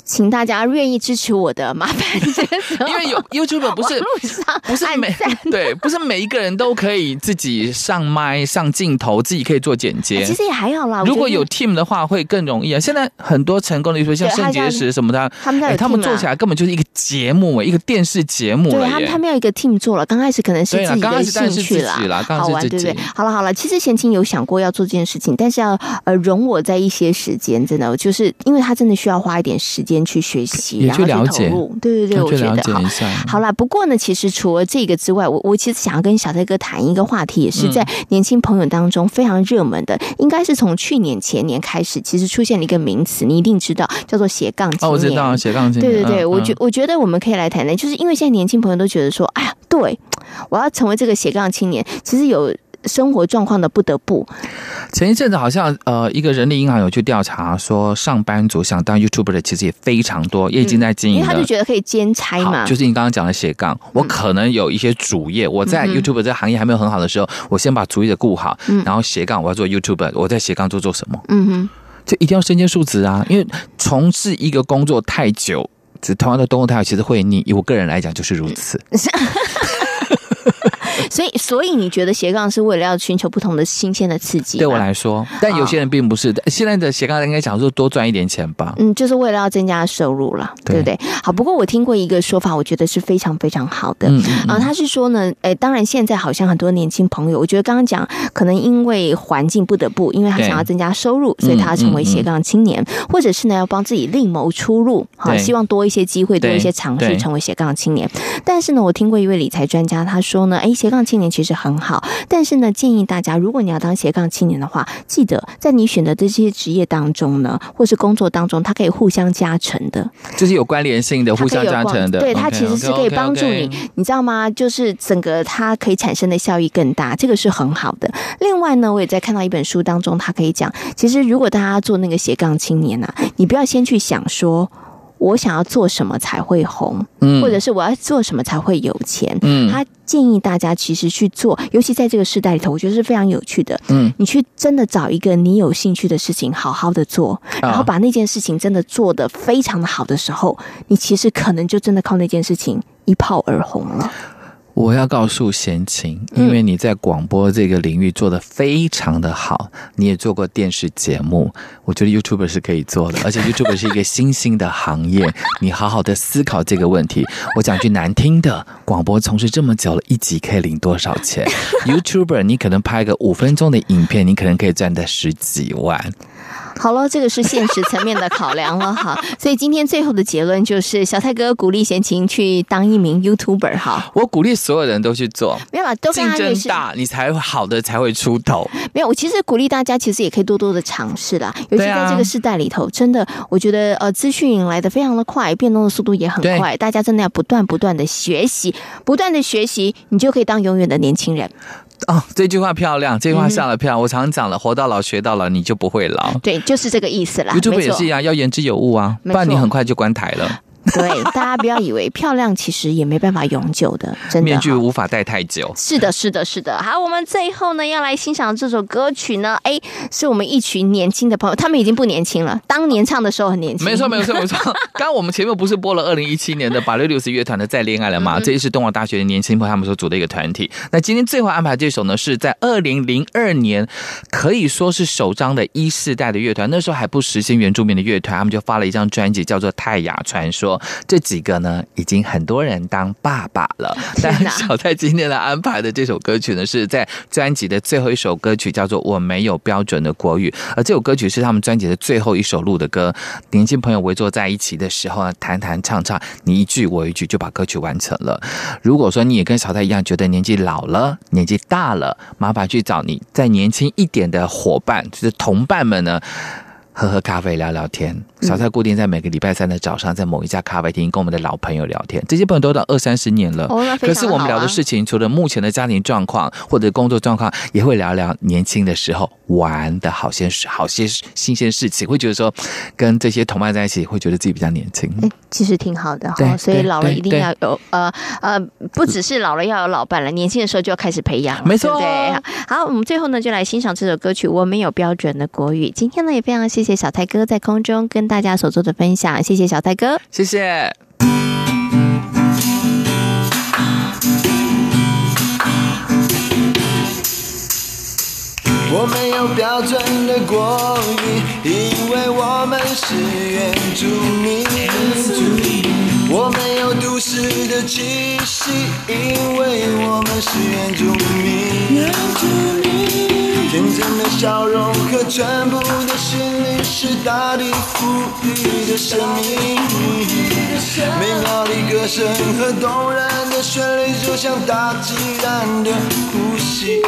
请大家愿意支持我的，麻烦这个时候，因为有 YouTube 不是不是每对不是每一个人都可以自己上麦上镜头，自己可以做剪接。其实也还好啦。如果有 team 的话，会更容易啊。现在很多成功的，比如说像肾结石什么的，他们他们做起来根本就是一个节目，一个电视节目。对，他们他们要一个 team 做了。刚开始可能是自己的兴趣啦，好玩，对不对？好了好了，其实贤青有想过要做这件事情，但是要呃容我在一些时间，真的就是因为他真的需要花一点时间去学习。也去投入，对对对，我觉得好。好了，不过呢，其实除了这个之外，我我其实想要跟小蔡哥谈一个话题，也是在年轻朋友当中非常热门的，嗯、应该是从去年前年开始，其实出现了一个名词，你一定知道，叫做斜杠青年。哦，我知道斜杠青年。对对对，嗯、我觉我觉得我们可以来谈谈，就是因为现在年轻朋友都觉得说，哎呀，对我要成为这个斜杠青年，其实有。生活状况的不得不。前一阵子好像呃，一个人力银行有去调查说，上班族想当 YouTuber 的其实也非常多，也已经在经营、嗯。因为他就觉得可以兼差嘛。就是你刚刚讲的斜杠，我可能有一些主业，我在 YouTuber 这个行业还没有很好的时候，我先把主业的顾好，然后斜杠我要做 YouTuber，我在斜杠做做什么？嗯哼，就一定要身兼数职啊，因为从事一个工作太久，只同样的动作太久，其实会腻。以我个人来讲就是如此。所以，所以你觉得斜杠是为了要寻求不同的新鲜的刺激？对我来说，但有些人并不是。现在的斜杠应该讲说多赚一点钱吧。嗯，就是为了要增加收入了，对不对？好，不过我听过一个说法，我觉得是非常非常好的。嗯嗯。啊，他是说呢，哎，当然现在好像很多年轻朋友，我觉得刚刚讲，可能因为环境不得不，因为他想要增加收入，所以他要成为斜杠青年，或者是呢要帮自己另谋出路，好，希望多一些机会，多一些尝试，成为斜杠青年。但是呢，我听过一位理财专家，他说呢，哎，斜杠青年其实很好，但是呢，建议大家，如果你要当斜杠青年的话，记得在你选择的这些职业当中呢，或是工作当中，它可以互相加成的，就是有关联性的，互相加成的。对，它其实是可以帮助你，你知道吗？就是整个它可以产生的效益更大，这个是很好的。另外呢，我也在看到一本书当中，它可以讲，其实如果大家做那个斜杠青年啊，你不要先去想说。我想要做什么才会红，嗯，或者是我要做什么才会有钱，嗯，他建议大家其实去做，尤其在这个时代里头，我觉得是非常有趣的，嗯，你去真的找一个你有兴趣的事情，好好的做，然后把那件事情真的做得非常的好的时候，你其实可能就真的靠那件事情一炮而红了。我要告诉贤琴，因为你在广播这个领域做得非常的好，你也做过电视节目，我觉得 YouTuber 是可以做的，而且 YouTuber 是一个新兴的行业，你好好的思考这个问题。我讲句难听的，广播从事这么久了，一集可以领多少钱？YouTuber 你可能拍个五分钟的影片，你可能可以赚到十几万。好了，这个是现实层面的考量了哈，所以今天最后的结论就是，小泰哥鼓励贤琴去当一名 YouTuber 哈。我鼓励所有人都去做，没有啊，都竞争大，你才好的才会出头。没有，我其实鼓励大家，其实也可以多多的尝试啦，尤其在这个时代里头，真的，我觉得呃，资讯来的非常的快，变动的速度也很快，大家真的要不断不断的学习，不断的学习，你就可以当永远的年轻人。哦，这句话漂亮，这句话下了票。嗯、我常讲了，活到老学到老，你就不会老。对，就是这个意思啦。YouTube 也是一样，要言之有物啊，不然你很快就关台了。对，大家不要以为漂亮其实也没办法永久的，真的。面具无法戴太久。是的，是的，是的。好，我们最后呢要来欣赏这首歌曲呢，哎，是我们一群年轻的朋友，他们已经不年轻了，当年唱的时候很年轻。没错，没错，没错。刚刚我们前面不是播了二零一七年的 Balulus 乐团的《再恋爱》了吗？这也是东华大学的年轻朋友他们所组的一个团体。那今天最后安排这首呢，是在二零零二年可以说是首张的一世代的乐团，那时候还不实行原住民的乐团，他们就发了一张专辑，叫做《泰雅传说》。说，这几个呢，已经很多人当爸爸了。但小蔡今天来安排的这首歌曲呢，是在专辑的最后一首歌曲，叫做《我没有标准的国语》。而这首歌曲是他们专辑的最后一首录的歌。年轻朋友围坐在一起的时候呢，弹弹唱唱，你一句我一句，就把歌曲完成了。如果说你也跟小蔡一样，觉得年纪老了、年纪大了，麻烦去找你再年轻一点的伙伴，就是同伴们呢。喝喝咖啡，聊聊天。小蔡固定在每个礼拜三的早上，在某一家咖啡厅跟我们的老朋友聊天。这些朋友都到二三十年了，哦啊、可是我们聊的事情，除了目前的家庭状况或者工作状况，也会聊聊年轻的时候玩的好些事、好些新鲜事情。会觉得说，跟这些同伴在一起，会觉得自己比较年轻。欸、其实挺好的哈。所以老了一定要有呃呃，不只是老了要有老伴了，年轻的时候就要开始培养。没错，对。好，我们最后呢，就来欣赏这首歌曲。我没有标准的国语。今天呢，也非常谢谢。谢谢小泰哥在空中跟大家所做的分享，谢谢小泰哥，谢谢。我没有标准的国语，因为我们是原住民。我没有都市的气息，因为我们是原住民。天真的笑容和全部的心里，是大地赋予的生命。美妙的歌声和动人的旋律，就像大自然的呼吸。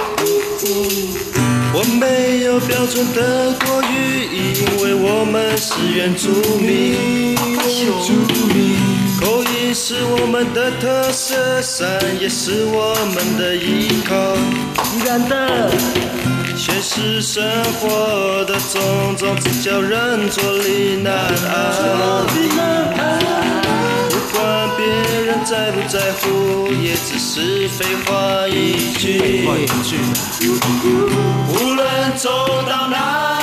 我没有标准的国语，因为我们是原住民。是我们的特色，山也是我们的依靠。依然的。现实生活的种种，只叫人坐立难安。不管别人在不在乎，也只是废话一句。无论走到哪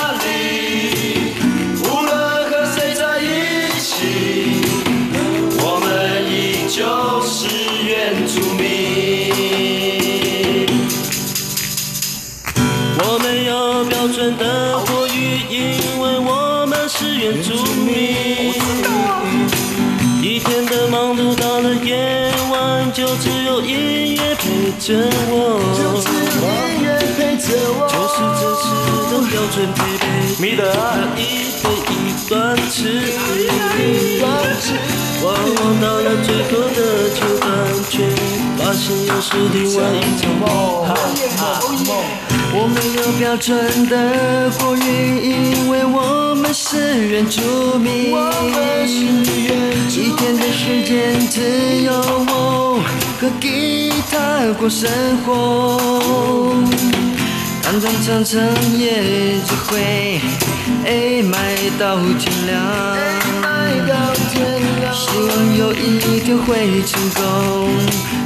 标准的国语，因为我们是原住民。一天的忙碌到了夜晚，就只有音乐陪着我。就。是这次的标准配备，你的一杯一段词。往往到了最后的阶段，却发现又是另外一场梦。我没有标准的国语，因为我们是原住民。一天的时间只有我和吉他过生活，弹弹唱唱也只会哎卖到天亮。卖到天亮。希望有一天会成功。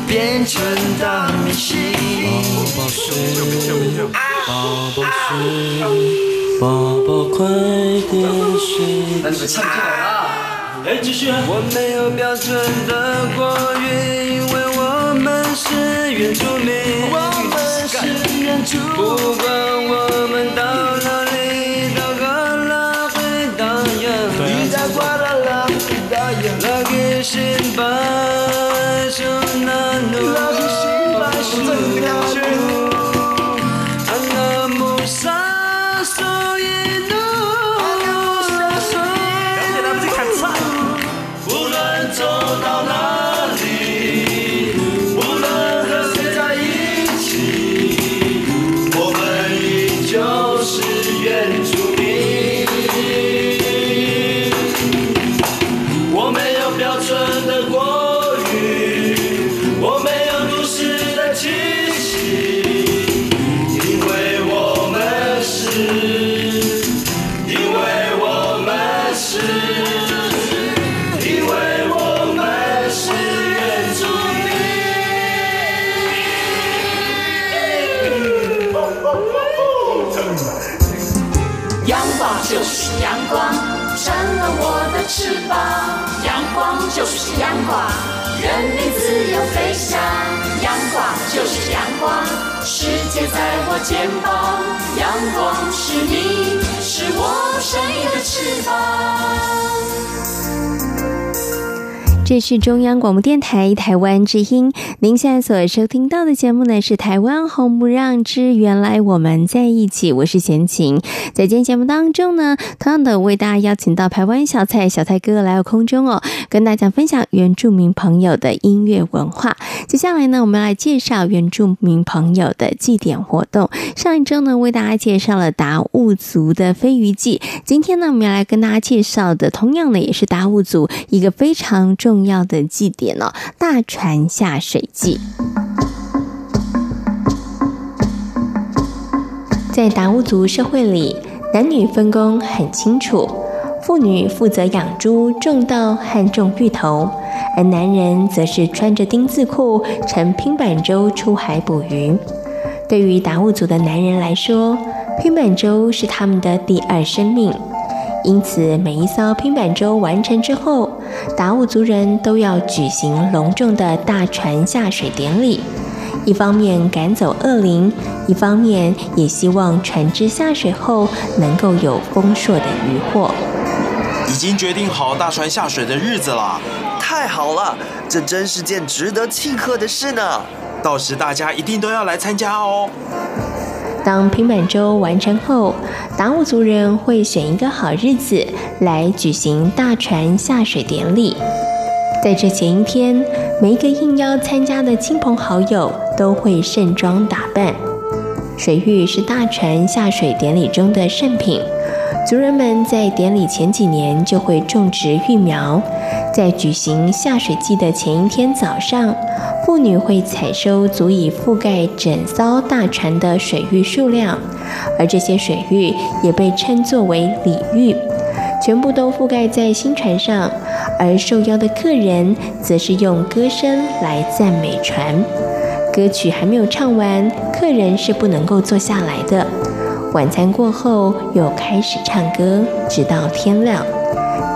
变成大明星。宝宝睡，宝宝睡，宝宝快点睡。那你们唱起来了。哎，继续。我没有标准的国语，因为我们是原住民。我们是原住民。飞翔。阳光就是阳光，世界在我肩膀。阳光是你，是我生命的翅膀。这是中央广播电台台湾之音，您现在所收听到的节目呢是《台湾红不让之原来我们在一起》，我是贤琴。在今天节目当中呢，同样的为大家邀请到台湾小蔡小蔡哥哥来到空中哦，跟大家分享原住民朋友的音乐文化。接下来呢，我们来介绍原住民朋友的祭典活动。上一周呢，为大家介绍了达悟族的飞鱼祭，今天呢，我们要来跟大家介绍的，同样的也是达悟族一个非常。重要的祭典哦，大船下水祭。在达悟族社会里，男女分工很清楚，妇女负责养猪、种稻和种芋头，而男人则是穿着丁字裤，乘拼板舟出海捕鱼。对于达悟族的男人来说，拼板舟是他们的第二生命。因此，每一艘拼板舟完成之后，达悟族人都要举行隆重的大船下水典礼。一方面赶走恶灵，一方面也希望船只下水后能够有丰硕的渔获。已经决定好大船下水的日子了，太好了！这真是件值得庆贺的事呢。到时大家一定都要来参加哦。当平板周完成后，达悟族人会选一个好日子来举行大船下水典礼。在这前一天，每一个应邀参加的亲朋好友都会盛装打扮。水域是大船下水典礼中的圣品，族人们在典礼前几年就会种植育苗。在举行下水祭的前一天早上，妇女会采收足以覆盖整艘大船的水域数量，而这些水域也被称作为礼域，全部都覆盖在新船上。而受邀的客人则是用歌声来赞美船。歌曲还没有唱完，客人是不能够坐下来的。晚餐过后，又开始唱歌，直到天亮。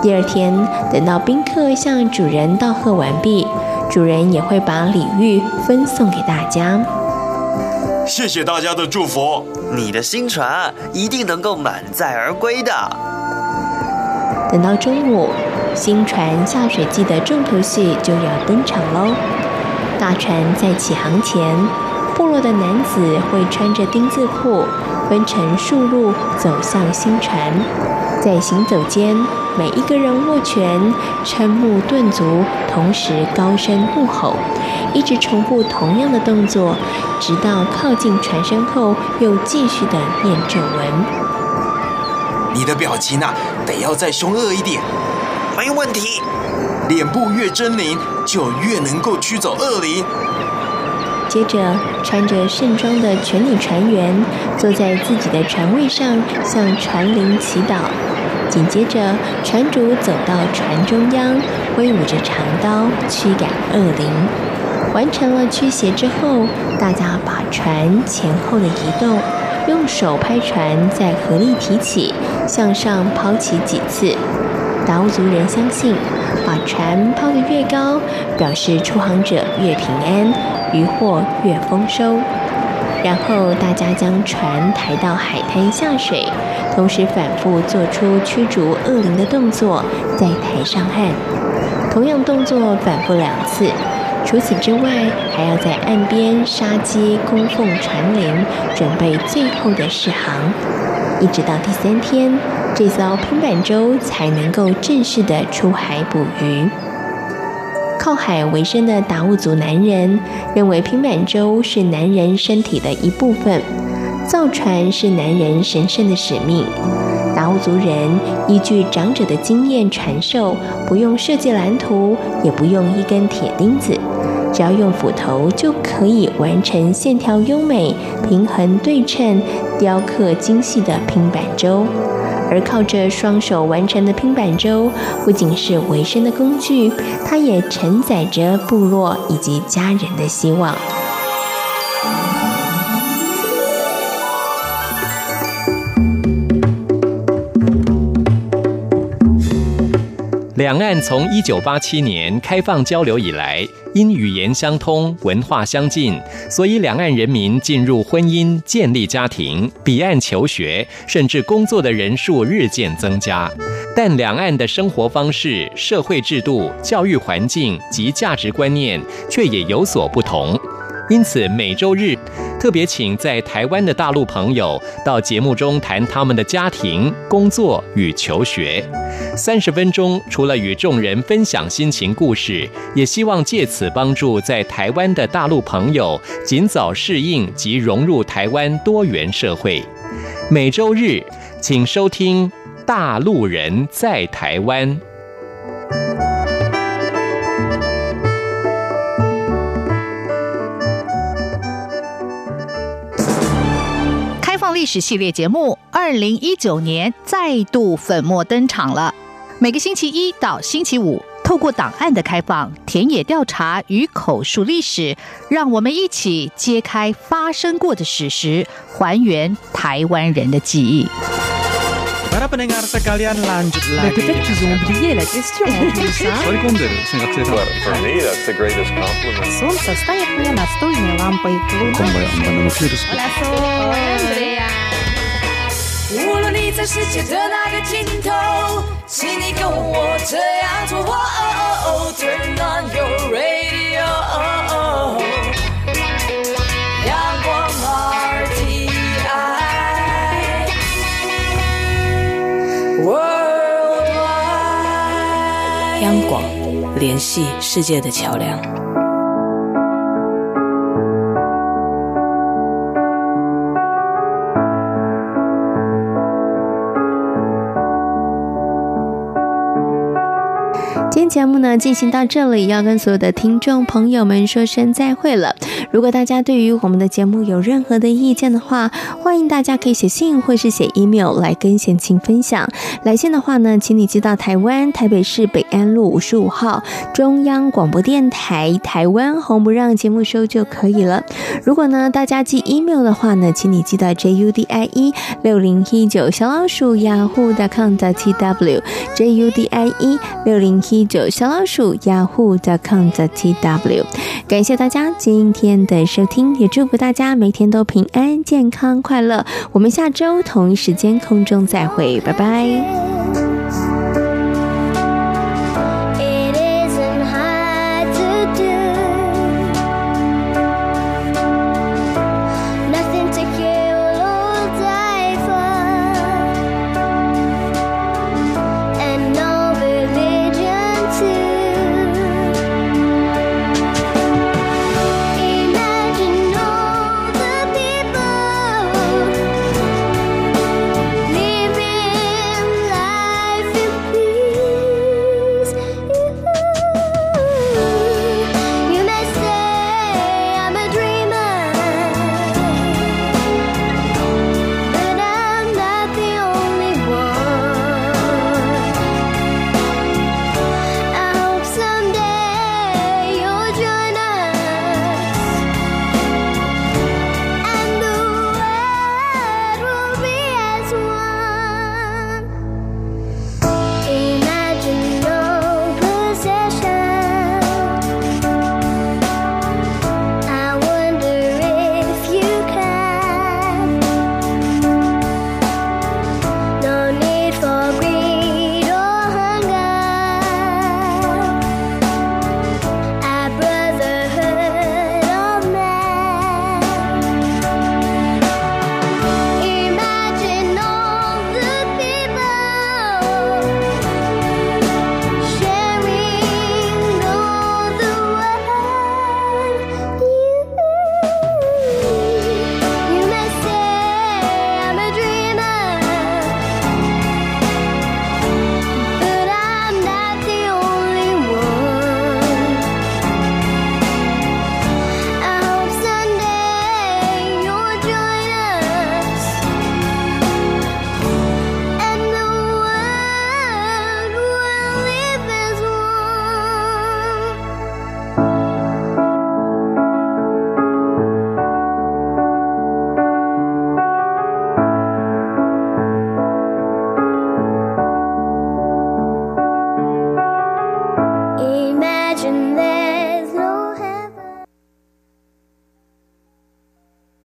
第二天，等到宾客向主人道贺完毕，主人也会把礼遇分送给大家。谢谢大家的祝福，你的新船一定能够满载而归的。等到中午，新船下水季的重头戏就要登场喽。大船在起航前，部落的男子会穿着丁字裤，分成数路走向新船，在行走间。每一个人握拳、瞠目顿足，同时高声怒吼，一直重复同样的动作，直到靠近船身后，又继续的念咒文。你的表情啊，得要再凶恶一点。没问题。脸部越狰狞，就越能够驱走恶灵。接着，穿着盛装的全体船员坐在自己的船位上，向船灵祈祷。紧接着，船主走到船中央，挥舞着长刀驱赶恶灵。完成了驱邪之后，大家把船前后的移动，用手拍船，再合力提起，向上抛起几次。达悟族人相信，把船抛得越高，表示出航者越平安，渔获越丰收。然后大家将船抬到海滩下水，同时反复做出驱逐恶灵的动作，再抬上岸。同样动作反复两次。除此之外，还要在岸边杀鸡供奉船灵，准备最后的试航。一直到第三天，这艘拼板舟才能够正式的出海捕鱼。靠海为生的达悟族男人认为平板舟是男人身体的一部分，造船是男人神圣的使命。达悟族人依据长者的经验传授，不用设计蓝图，也不用一根铁钉子，只要用斧头就可以完成线条优美、平衡对称、雕刻精细的平板舟。而靠着双手完成的拼板舟，不仅是维生的工具，它也承载着部落以及家人的希望。两岸从一九八七年开放交流以来，因语言相通、文化相近，所以两岸人民进入婚姻、建立家庭、彼岸求学，甚至工作的人数日渐增加。但两岸的生活方式、社会制度、教育环境及价值观念却也有所不同。因此，每周日特别请在台湾的大陆朋友到节目中谈他们的家庭、工作与求学。三十分钟，除了与众人分享心情故事，也希望借此帮助在台湾的大陆朋友尽早适应及融入台湾多元社会。每周日，请收听《大陆人在台湾》。史系列节目，二零一九年再度粉墨登场了。每个星期一到星期五，透过档案的开放、田野调查与口述历史，让我们一起揭开发生过的史实，还原台湾人的记忆。无论你在世界的哪个尽头，请你跟我这样做。Turn on your radio，阳光 RTI，央广联系世界的桥梁。节目呢进行到这里，要跟所有的听众朋友们说声再会了。如果大家对于我们的节目有任何的意见的话，欢迎大家可以写信或是写 email 来跟贤青分享。来信的话呢，请你寄到台湾台北市北安路五十五号中央广播电台台湾红不让节目收就可以了。如果呢大家寄 email 的话呢，请你寄到 judie 六零一九小老鼠 yahoo.com.tw judie 六零一九。小老鼠 yahoo.com.tw，感谢大家今天的收听，也祝福大家每天都平安、健康、快乐。我们下周同一时间空中再会，拜拜。